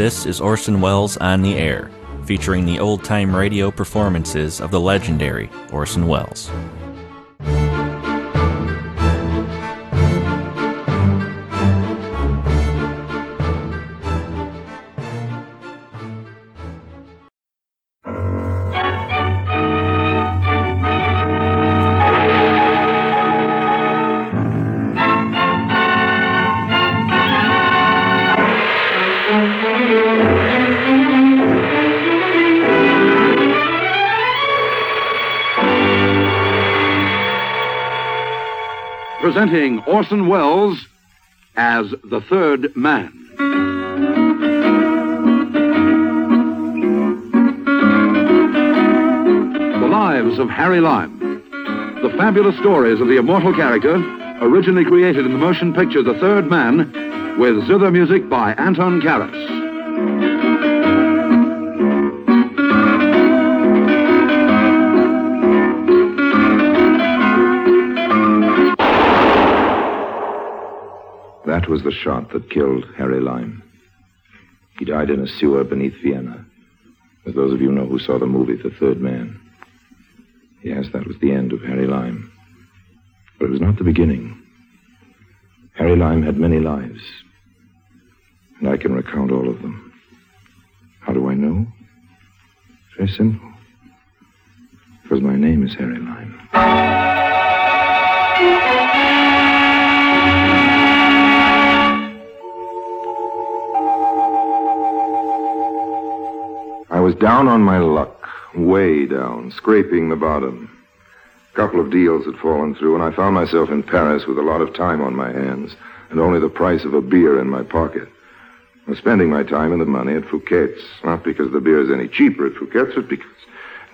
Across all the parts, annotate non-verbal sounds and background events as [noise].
This is Orson Welles on the Air, featuring the old time radio performances of the legendary Orson Welles. Presenting Orson Welles as the third man. The Lives of Harry Lime. The fabulous stories of the immortal character, originally created in the motion picture The Third Man, with zither music by Anton Karas. Was the shot that killed Harry Lime. He died in a sewer beneath Vienna. As those of you know who saw the movie The Third Man. Yes, that was the end of Harry Lime. But it was not the beginning. Harry Lime had many lives. And I can recount all of them. How do I know? Very simple. Because my name is Harry Lime. Down on my luck, way down, scraping the bottom. A couple of deals had fallen through, and I found myself in Paris with a lot of time on my hands and only the price of a beer in my pocket. I was spending my time and the money at Fouquet's, not because the beer is any cheaper at Fouquet's, but because,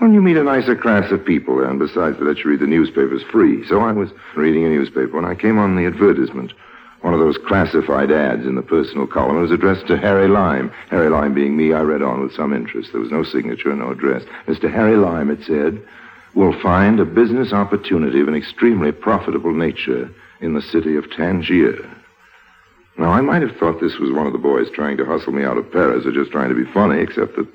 well, you meet a nicer class of people and besides, they let you read the newspapers free. So I was reading a newspaper when I came on the advertisement. One of those classified ads in the personal column. Was addressed to Harry Lime. Harry Lime being me, I read on with some interest. There was no signature, no address. Mr. Harry Lime, it said, will find a business opportunity of an extremely profitable nature in the city of Tangier. Now, I might have thought this was one of the boys trying to hustle me out of Paris or just trying to be funny, except that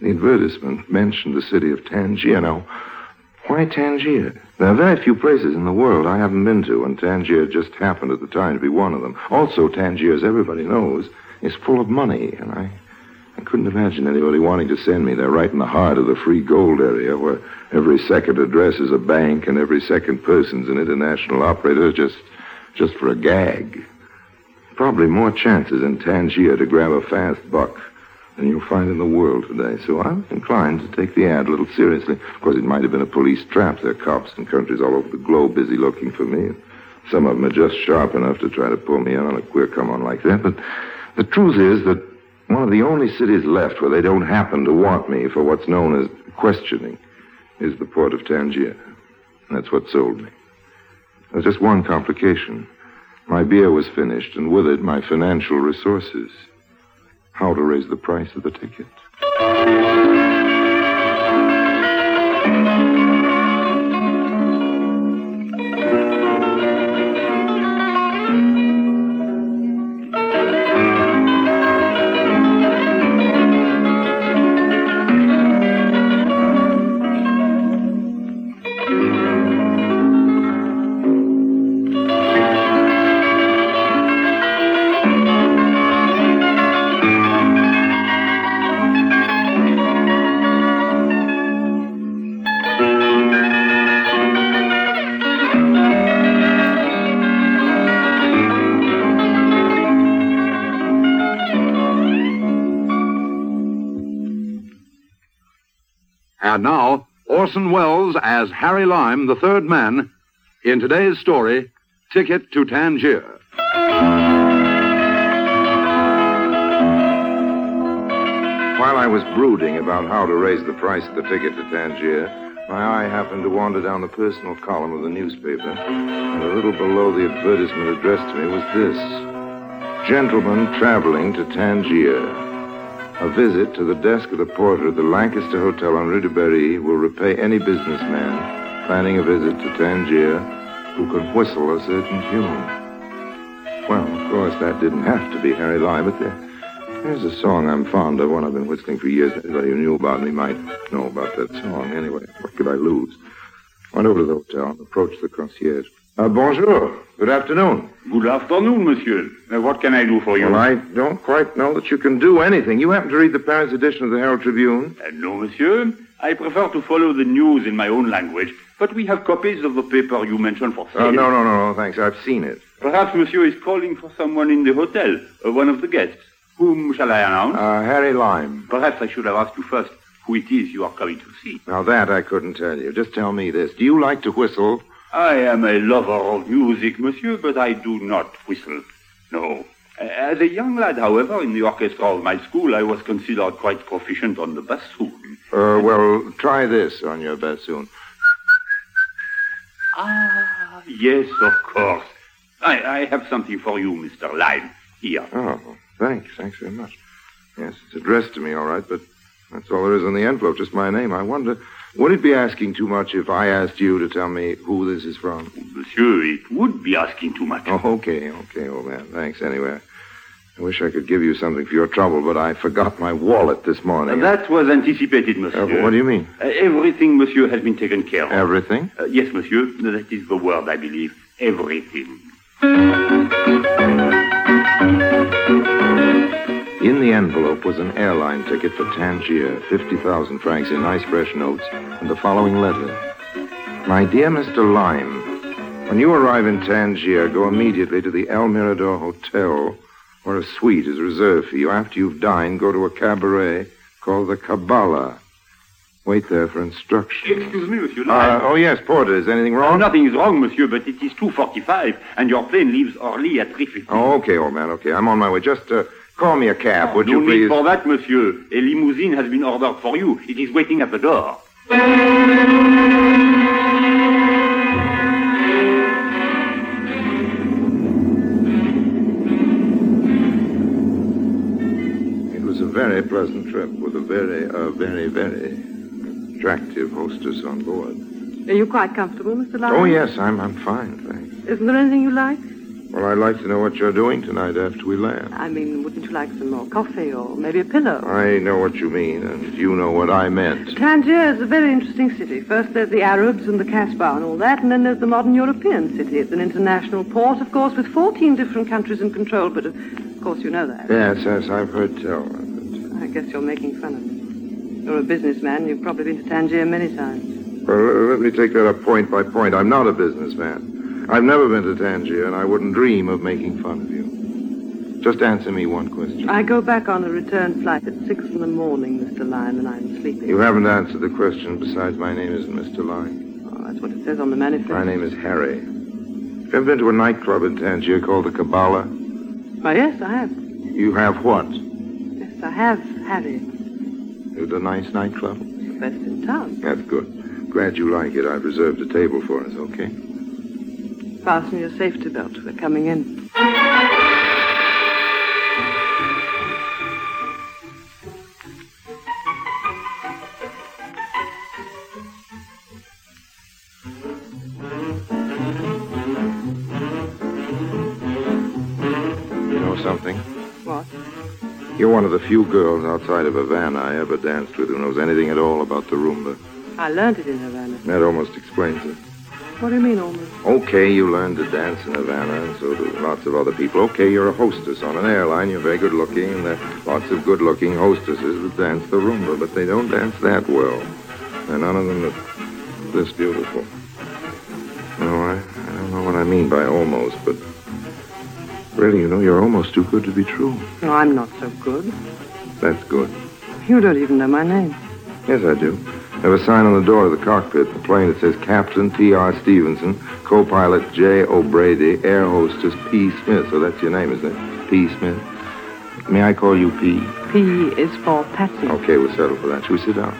the advertisement mentioned the city of Tangier. Now, why Tangier? There are very few places in the world I haven't been to, and Tangier just happened at the time to be one of them. Also, Tangier, as everybody knows, is full of money, and I, I couldn't imagine anybody wanting to send me there right in the heart of the free gold area, where every second address is a bank and every second person's an international operator just, just for a gag. Probably more chances in Tangier to grab a fast buck than you'll find in the world today. So I was inclined to take the ad a little seriously. Of course, it might have been a police trap. There are cops in countries all over the globe busy looking for me. Some of them are just sharp enough to try to pull me in on a queer come on like that. But the truth is that one of the only cities left where they don't happen to want me for what's known as questioning is the port of Tangier. That's what sold me. There's just one complication. My beer was finished, and with it, my financial resources how to raise the price of the ticket. And now, Orson Welles as Harry Lime, the third man, in today's story, Ticket to Tangier. While I was brooding about how to raise the price of the ticket to Tangier, my eye happened to wander down the personal column of the newspaper, and a little below the advertisement addressed to me was this Gentleman traveling to Tangier. A visit to the desk of the porter at the Lancaster Hotel on Rue de Berry will repay any businessman planning a visit to Tangier who can whistle a certain tune. Well, of course, that didn't have to be Harry Lime, but there, Here's a song I'm fond of, one I've been whistling for years. Anybody who knew about me might know about that song. Anyway, what could I lose? Went over to the hotel and approached the concierge. Uh, bonjour. Good afternoon. Good afternoon, monsieur. Uh, what can I do for you? Well, I don't quite know that you can do anything. You happen to read the Paris edition of the Herald Tribune? Uh, no, monsieur. I prefer to follow the news in my own language, but we have copies of the paper you mentioned for sale. Oh, no, no, no, no, thanks. I've seen it. Perhaps monsieur is calling for someone in the hotel, uh, one of the guests. Whom shall I announce? Uh, Harry Lime. Perhaps I should have asked you first who it is you are coming to see. Now, that I couldn't tell you. Just tell me this. Do you like to whistle? I am a lover of music, monsieur, but I do not whistle. No. As a young lad, however, in the orchestra of my school, I was considered quite proficient on the bassoon. Uh, well, try this on your bassoon. Ah, yes, of course. I, I have something for you, Mr. Lime. Here. Oh, thanks. Thanks very much. Yes, it's addressed to me, all right, but that's all there is on the envelope, just my name. I wonder, would it be asking too much if I asked you to tell me who this is from? Monsieur, it would be asking too much. Oh, okay, okay, old man. Thanks anyway. I wish I could give you something for your trouble, but I forgot my wallet this Uh, morning. that was anticipated, monsieur. Uh, what do you mean? Uh, everything, monsieur, has been taken care of. Everything? Uh, yes, monsieur. That is the word, I believe. Everything. In the envelope was an airline ticket for Tangier, 50,000 francs in nice fresh notes, and the following letter. My dear Mr. Lime, when you arrive in Tangier, go immediately to the El Mirador Hotel, where a suite is reserved for you. After you've dined, go to a cabaret called the Kabbalah. Wait there for instructions. Excuse me, monsieur. Uh, oh, yes, Porter. Is anything Uh, wrong? nothing is wrong, monsieur, but it is 2.45, and your plane leaves Orly at 3.15. Oh, okay, old man, okay. I'm on my way. Just uh, call me a cab, would no you need please? for that, monsieur. A limousine has been ordered for you. It is waiting at the door. It was a very pleasant trip with a very, uh, very, very attractive hostess on board. Are you quite comfortable, Mr. Lyon? Oh, yes, I'm, I'm fine, thanks. Isn't there anything you like? Well, I'd like to know what you're doing tonight after we land. I mean, wouldn't you like some more coffee or maybe a pillow? I know what you mean, and you know what I meant. Tangier is a very interesting city. First there's the Arabs and the Casbah and all that, and then there's the modern European city. It's an international port, of course, with 14 different countries in control, but of course you know that. Yes, yes, I've heard tell. I guess you're making fun of me. You're a businessman. You've probably been to Tangier many times. Well, let me take that up point by point. I'm not a businessman. I've never been to Tangier, and I wouldn't dream of making fun of you. Just answer me one question. I go back on a return flight at 6 in the morning, Mr. Lyon, and I'm sleeping. You haven't answered the question. Besides, my name isn't Mr. Lyne. Oh, that's what it says on the manifest. My name is Harry. Have you ever been to a nightclub in Tangier called the Kabbalah? Oh, yes, I have. You have what? Yes, I have had it. It's a nice nightclub? It's the best in town. That's good. Glad you like it. I've reserved a table for us, okay? Fasten your safety belt. We're coming in. You know something? What? You're one of the few girls outside of Havana I ever danced with who knows anything at all about the rumba. I learned it in Havana. That almost explains it. What do you mean, almost? Okay, you learned to dance in Havana, and so do lots of other people. Okay, you're a hostess on an airline. You're very good looking, and there are lots of good looking hostesses that dance the rumba, but they don't dance that well. And none of them are this beautiful. No, I, I don't know what I mean by almost, but really, you know, you're almost too good to be true. No, I'm not so good. That's good. You don't even know my name. Yes, I do. Have a sign on the door of the cockpit, the plane that says Captain T.R. Stevenson, co-pilot J. O'Brady, air hostess P. Smith. So that's your name, isn't it? P. Smith. May I call you P? P is for Patsy. Okay, we'll settle for that. Shall we sit down?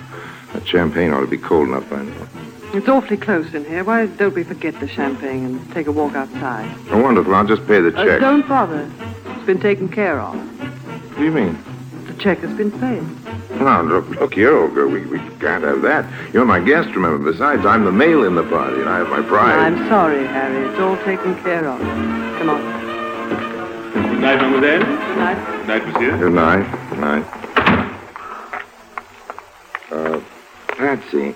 That champagne ought to be cold enough by now. It's awfully close in here. Why don't we forget the champagne and take a walk outside? Oh, wonderful. I'll just pay the Uh, check. don't bother. It's been taken care of. What do you mean? The check has been paid. No, look, look here, old girl. We, we can't have that. You're my guest, remember. Besides, I'm the male in the party, and I have my pride. I'm sorry, Harry. It's all taken care of. Come on. Good night, mademoiselle. Good night. Good night, monsieur. Good night. Good night. Uh, Patsy,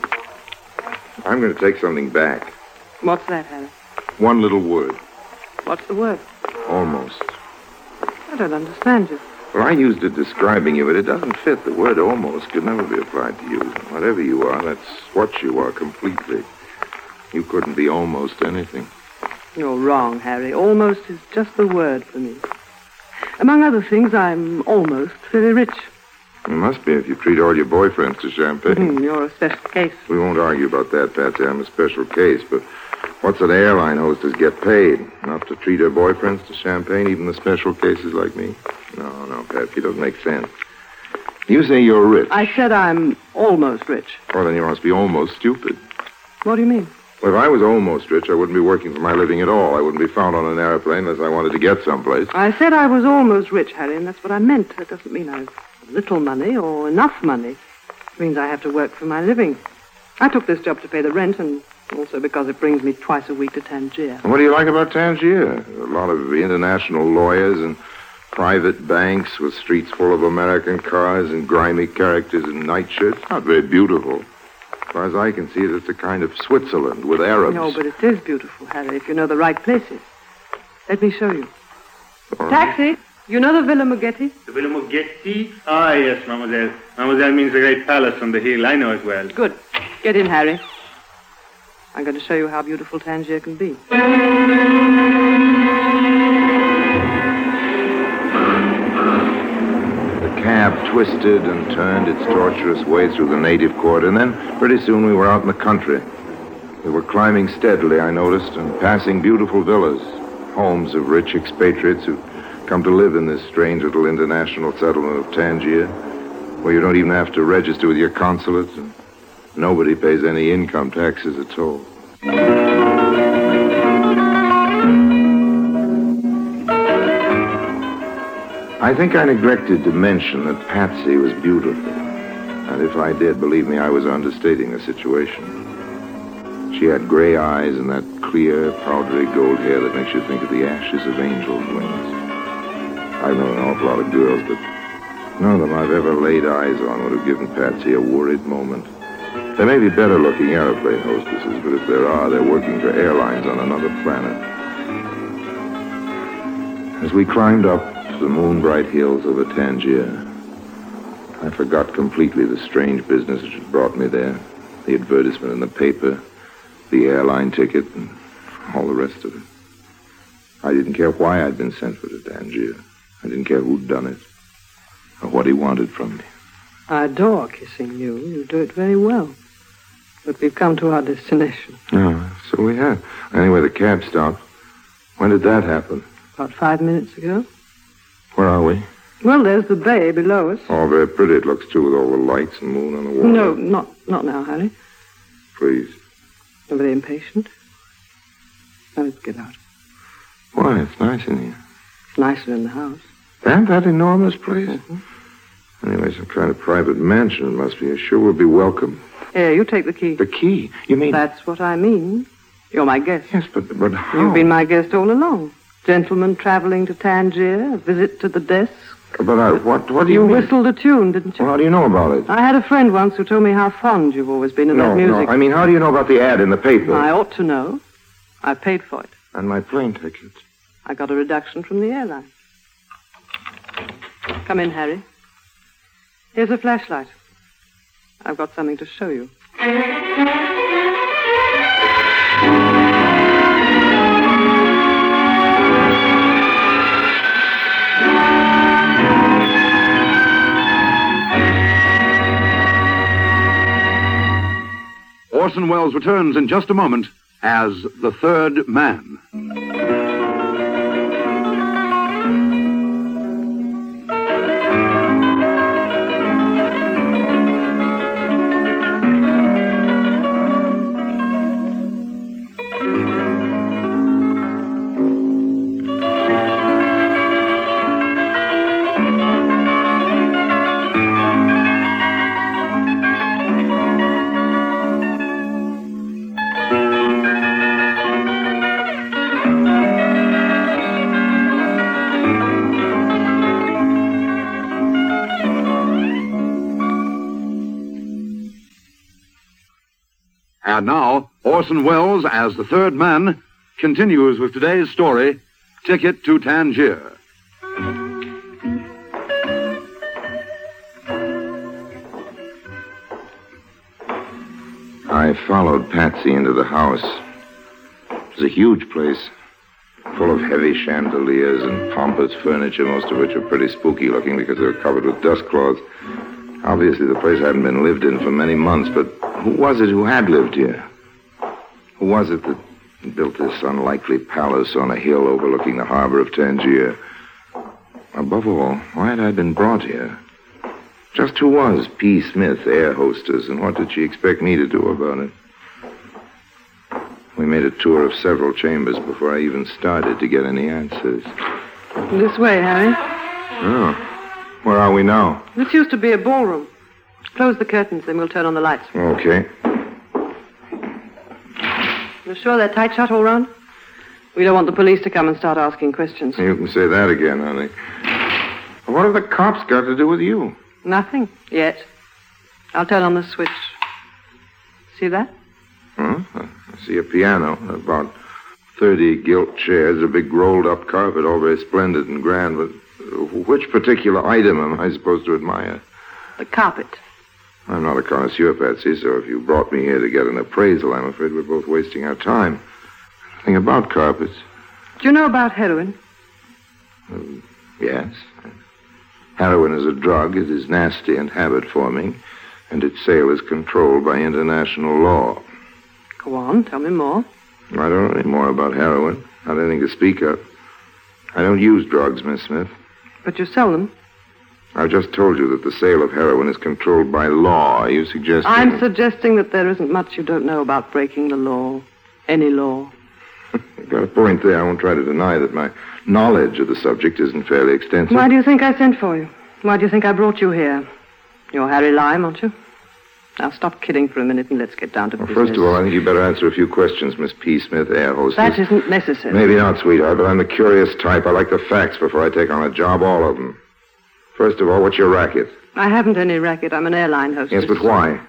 I'm going to take something back. What's that, Harry? One little word. What's the word? Almost. I don't understand you. Well, I used it describing you, but it doesn't fit. The word almost could never be applied to you. Whatever you are, that's what you are completely. You couldn't be almost anything. You're wrong, Harry. Almost is just the word for me. Among other things, I'm almost very rich. You must be if you treat all your boyfriends to champagne. Hmm, you're a special case. We won't argue about that, Patsy. I'm a special case, but what's an airline hostess get paid? Enough to treat her boyfriends to champagne, even the special cases like me? No, no, Patsy, doesn't make sense. You say you're rich. I said I'm almost rich. Well, then you must be almost stupid. What do you mean? Well, if I was almost rich, I wouldn't be working for my living at all. I wouldn't be found on an airplane unless I wanted to get someplace. I said I was almost rich, Harry, and that's what I meant. That doesn't mean I've little money or enough money. It means I have to work for my living. I took this job to pay the rent and also because it brings me twice a week to Tangier. And what do you like about Tangier? A lot of international lawyers and private banks with streets full of American cars and grimy characters in nightshirts. Not very beautiful. As far as I can see, it's a kind of Switzerland with Arabs. No, but it is beautiful, Harry, if you know the right places. Let me show you. All right. Taxi! You know the Villa Muggetti? The Villa Muggetti? Ah, yes, mademoiselle. Mademoiselle means the great palace on the hill. I know it well. Good. Get in, Harry. I'm going to show you how beautiful Tangier can be. The cab twisted and turned its tortuous way through the native quarter, and then pretty soon we were out in the country. We were climbing steadily, I noticed, and passing beautiful villas, homes of rich expatriates who come to live in this strange little international settlement of Tangier, where you don't even have to register with your consulate, and nobody pays any income taxes at all. I think I neglected to mention that Patsy was beautiful. And if I did, believe me, I was understating the situation. She had gray eyes and that clear, powdery gold hair that makes you think of the ashes of angels' wings. I've known an awful lot of girls, but none of them I've ever laid eyes on would have given Patsy a worried moment. There may be better looking airplane hostesses, but if there are, they're working for airlines on another planet. As we climbed up to the moonbright hills over Tangier, I forgot completely the strange business which had brought me there. The advertisement in the paper, the airline ticket, and all the rest of it. I didn't care why I'd been sent for to Tangier. I didn't care who'd done it or what he wanted from me. I adore kissing you. You do it very well. But we've come to our destination. Oh, so we have. Anyway, the cab stopped. When did that happen? About five minutes ago. Where are we? Well, there's the bay below us. Oh, very pretty it looks, too, with all the lights and moon on the water. No, not not now, Harry. Please. You're very impatient. Now let's get out. Why, it's nice in here. It's nicer in the house. And that enormous place? Mm-hmm. Anyway, some kind of private mansion it must be. You sure we'll be welcome. Here, you take the key. The key? You mean... That's what I mean. You're my guest. Yes, but, but how? You've been my guest all along. Gentleman traveling to Tangier, a visit to the desk. But I, what, what do you, You mean? whistled a tune, didn't you? Well, how do you know about it? I had a friend once who told me how fond you've always been of no, that music. no. I mean, how do you know about the ad in the paper? I ought to know. I paid for it. And my plane ticket. I got a reduction from the airline. Come in, Harry. Here's a flashlight. I've got something to show you. Orson Welles returns in just a moment as the third man. Orson Welles as the third man continues with today's story, Ticket to Tangier. I followed Patsy into the house. It was a huge place, full of heavy chandeliers and pompous furniture, most of which were pretty spooky looking because they were covered with dust cloths. Obviously, the place hadn't been lived in for many months, but who was it who had lived here? Who was it that built this unlikely palace on a hill overlooking the harbor of Tangier? Above all, why had I been brought here? Just who was P. Smith, air hostess, and what did she expect me to do about it? We made a tour of several chambers before I even started to get any answers. This way, Harry. Oh. Where are we now? This used to be a ballroom. Close the curtains, then we'll turn on the lights. Okay. You're sure they're tight shut all round? We don't want the police to come and start asking questions. You can say that again, honey. What have the cops got to do with you? Nothing yet. I'll turn on the switch. See that? Huh? I see a piano, about 30 gilt chairs, a big rolled up carpet, all very splendid and grand, but which particular item am I supposed to admire? The carpet. I'm not a connoisseur, Patsy, so if you brought me here to get an appraisal, I'm afraid we're both wasting our time. Nothing about carpets. Do you know about heroin? Um, yes. Heroin is a drug. It is nasty and habit forming, and its sale is controlled by international law. Go on, tell me more. I don't know any more about heroin. Not anything to speak of. I don't use drugs, Miss Smith. But you sell them. I've just told you that the sale of heroin is controlled by law. Are you suggesting? I'm suggesting that there isn't much you don't know about breaking the law. Any law. You've [laughs] got a point there. I won't try to deny that my knowledge of the subject isn't fairly extensive. Why do you think I sent for you? Why do you think I brought you here? You're Harry Lime, aren't you? Now stop kidding for a minute and let's get down to Well, business. first of all, I think you'd better answer a few questions, Miss P. Smith, air hostess. that isn't necessary. Maybe not, sweetheart, but I'm the curious type. I like the facts before I take on a job, all of them. First of all, what's your racket? I haven't any racket. I'm an airline hostess. Yes, but why?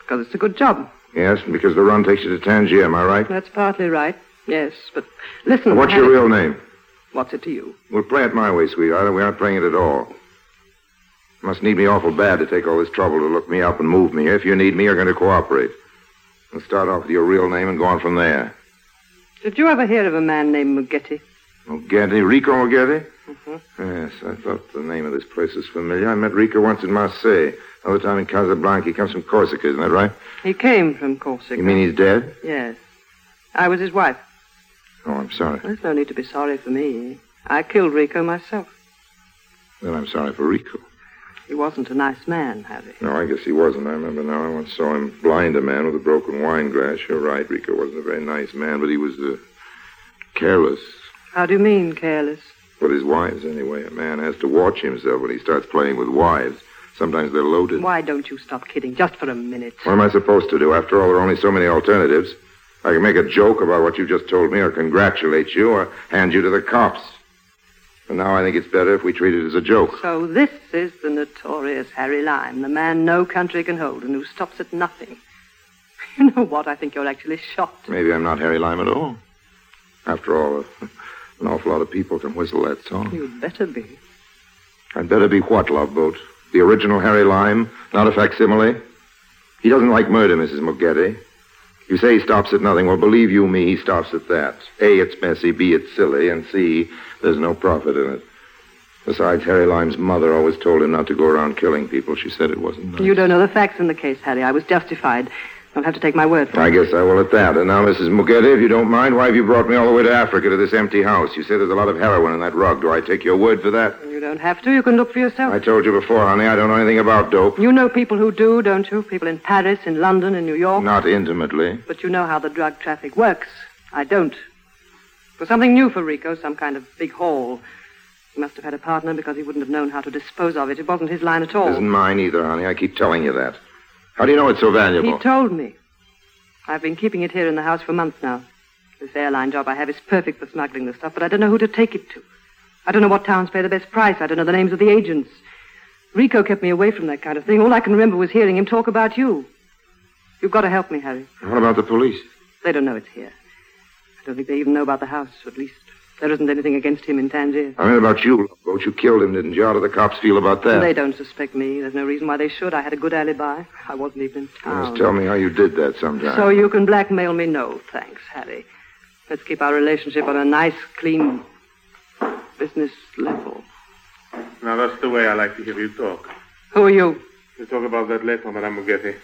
Because it's a good job. Yes, and because the run takes you to Tangier, am I right? That's partly right. Yes, but listen. What's your real name? What's it to you? We'll play it my way, sweetheart, and we aren't playing it at all. You must need me awful bad to take all this trouble to look me up and move me. If you need me, you're going to cooperate. We'll start off with your real name and go on from there. Did you ever hear of a man named Mugetti? Moghetti, Rico Moghetti? Mm-hmm. Yes, I thought the name of this place was familiar. I met Rico once in Marseille. Another time in Casablanca. He comes from Corsica, isn't that right? He came from Corsica. You mean he's dead? Yes. I was his wife. Oh, I'm sorry. There's no need to be sorry for me. I killed Rico myself. Then I'm sorry for Rico. He wasn't a nice man, Harry. No, I guess he wasn't. I remember now. I once saw him blind a man with a broken wine glass. You're right. Rico wasn't a very nice man, but he was uh, careless. How do you mean, careless? With his wives, anyway. A man has to watch himself when he starts playing with wives. Sometimes they're loaded. Why don't you stop kidding just for a minute? What am I supposed to do? After all, there are only so many alternatives. I can make a joke about what you just told me, or congratulate you, or hand you to the cops. And now I think it's better if we treat it as a joke. So this is the notorious Harry Lime, the man no country can hold and who stops at nothing. [laughs] You know what? I think you're actually shocked. Maybe I'm not Harry Lime at all. After all, an awful lot of people can whistle that song. You'd better be. I'd better be what, Love Boat? The original Harry Lime, not a facsimile? He doesn't like murder, Mrs. Moghetti. You say he stops at nothing. Well, believe you me, he stops at that. A, it's messy. B, it's silly. And C, there's no profit in it. Besides, Harry Lime's mother always told him not to go around killing people. She said it wasn't nice. You don't know the facts in the case, Harry. I was justified. You'll have to take my word for it. I guess I will at that. And now, Mrs. Moghetti, if you don't mind, why have you brought me all the way to Africa to this empty house? You say there's a lot of heroin in that rug. Do I take your word for that? You don't have to. You can look for yourself. I told you before, honey, I don't know anything about dope. You know people who do, don't you? People in Paris, in London, in New York. Not intimately. But you know how the drug traffic works. I don't. It was something new for Rico, some kind of big haul. He must have had a partner because he wouldn't have known how to dispose of it. It wasn't his line at all. Isn't mine either, honey. I keep telling you that. How do you know it's so valuable? He told me. I've been keeping it here in the house for months now. This airline job I have is perfect for smuggling the stuff, but I don't know who to take it to. I don't know what towns pay the best price. I don't know the names of the agents. Rico kept me away from that kind of thing. All I can remember was hearing him talk about you. You've got to help me, Harry. What about the police? They don't know it's here. I don't think they even know about the house. At least there isn't anything against him in Tangier. I mean about you, Boat. You killed him, didn't you? How do the cops feel about that? They don't suspect me. There's no reason why they should. I had a good alibi. I wasn't even in town. Just tell me how you did that sometime. So you can blackmail me? No, thanks, Harry. Let's keep our relationship on a nice, clean business level. Now, that's the way I like to hear you talk. Who are you? You talk about that letter, Madame Mugetti.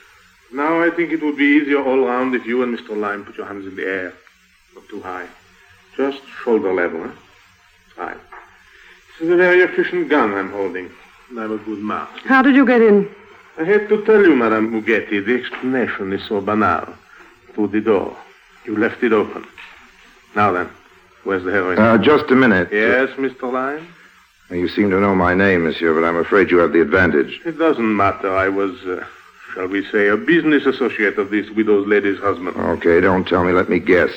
Now, I think it would be easier all round if you and Mr. Lime put your hands in the air. Not too high. Just shoulder level, huh? Right. This is a very efficient gun I'm holding. And I'm a good marksman. How did you get in? I hate to tell you, Madame Mugetti, the explanation is so banal. Through the door. You left it open. Now then, where's the heroin? Uh, just a minute. yes, Mr. Lime? You seem to know my name, monsieur, but I'm afraid you have the advantage. It doesn't matter. I was, uh, shall we say, a business associate of this widow's lady's husband. Okay, don't tell me. Let me guess.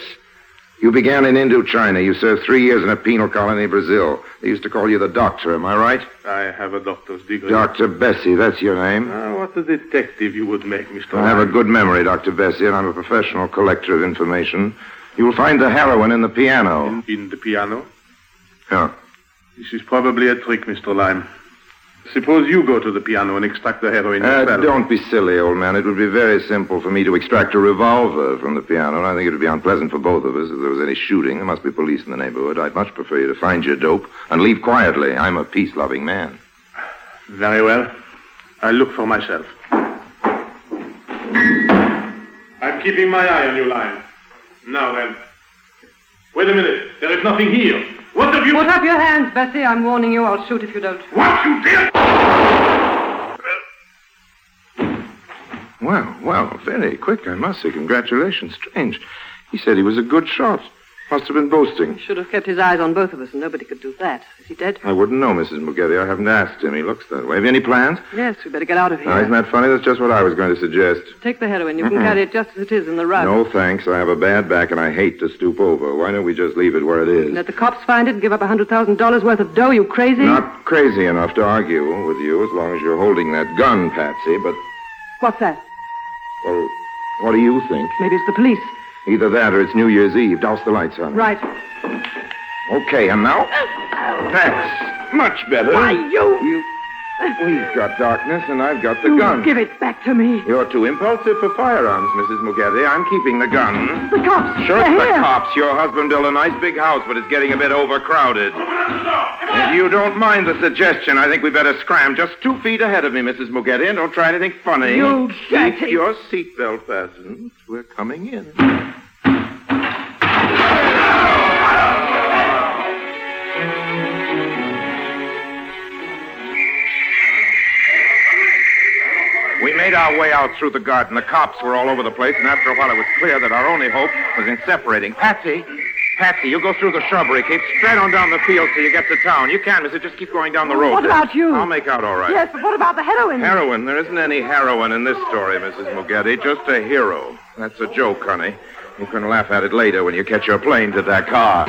You began in Indochina. You served three years in a penal colony in Brazil. They used to call you the doctor, am I right? I have a doctor's degree. Dr. Bessie, that's your name. Ah, what a detective you would make, Mr. I have a good memory, Dr. Bessie, and I'm a professional collector of information. You will find the heroin in the piano. In, in the piano? Yeah. This is probably a trick, Mr. Lime. Suppose you go to the piano and extract the heroin Uh, yourself. don't be silly, old man. It would be very simple for me to extract a revolver from the piano, and I think it would be unpleasant for both of us if there was any shooting. There must be police in the neighborhood. I'd much prefer you to find your dope and leave quietly. I'm a peace-loving man. Very well. I'll look for myself. I'm keeping my eye on you, Lime. Now then. Wait a minute. There is nothing here. What have you... Put up your hands, Bessie. I'm warning you. I'll shoot if you don't. What you did? Well, well, very quick, I must say. Congratulations. Strange. He said he was a good shot. Must have been boasting. He should have kept his eyes on both of us, and nobody could do that. Is he dead? I wouldn't know, Mrs. Mugetti. I haven't asked him. He looks that way. Have you any plans? Yes, we better get out of here. Oh, isn't that funny? That's just what I was going to suggest. Take the heroin. You can carry it just as it is in the rug. No, thanks. I have a bad back and I hate to stoop over. Why don't we just leave it where it is? Let the cops find it and give up a $100,000 worth of dough. You crazy? Not crazy enough to argue with you as long as you're holding that gun, Patsy, but, What's that? Well, what do you think? Maybe it's the police. Either that or it's New Year's Eve. Douse the lights on. Right. Okay, and now? That's much better. Why, you... You... We've got darkness and I've got the you gun. Give it back to me. You're too impulsive for firearms, Mrs. Mugetti. I'm keeping the gun. The cops. Sure, the here. cops. Your husband built a nice big house, but it's getting a bit overcrowded. If you don't mind the suggestion, I think we better scram just two feet ahead of me, Mrs. Mugetti, and don't try anything funny. You Keep dirty- your seatbelt fastened. We're coming in. Made our way out through the garden. The cops were all over the place, and after a while it was clear that our only hope was in separating. Patsy, Patsy, you go through the shrubbery. Keep straight on down the field till you get to town. You can, mister. Just keep going down the road. What about you? I'll make out all right. Yes, but what about the heroin? Heroin. There isn't any heroin in this story, Mrs. Mugetti. Just a hero. That's a joke, honey. You can laugh at it later when you catch your plane to Dakar.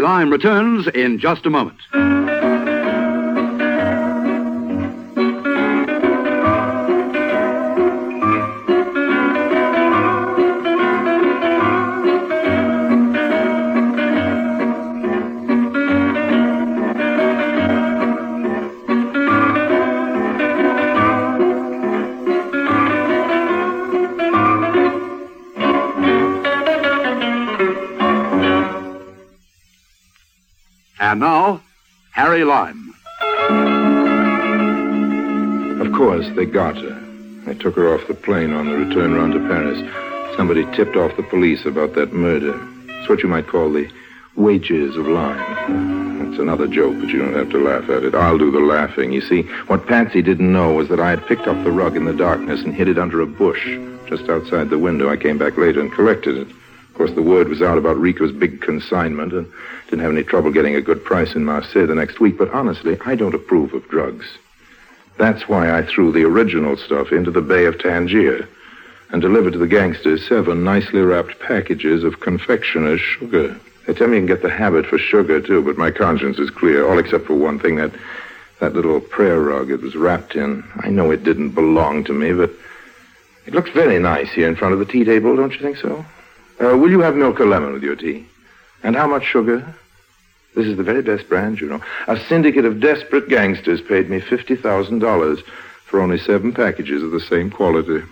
Lime returns in just a moment. And now, Harry Lime. Of course, they got her. They took her off the plane on the return round to Paris. Somebody tipped off the police about that murder. It's what you might call the wages of lying. It's another joke, but you don't have to laugh at it. I'll do the laughing. You see, what Patsy didn't know was that I had picked up the rug in the darkness and hid it under a bush just outside the window. I came back later and collected it. Of course, the word was out about Rico's big consignment and didn't have any trouble getting a good price in Marseille the next week. But honestly, I don't approve of drugs. That's why I threw the original stuff into the Bay of Tangier and delivered to the gangsters seven nicely wrapped packages of confectioner's sugar. They tell me you can get the habit for sugar, too, but my conscience is clear, all except for one thing that, that little prayer rug it was wrapped in. I know it didn't belong to me, but it looks very nice here in front of the tea table, don't you think so? Uh, will you have milk or lemon with your tea? And how much sugar? This is the very best brand, you know. A syndicate of desperate gangsters paid me $50,000 for only seven packages of the same quality.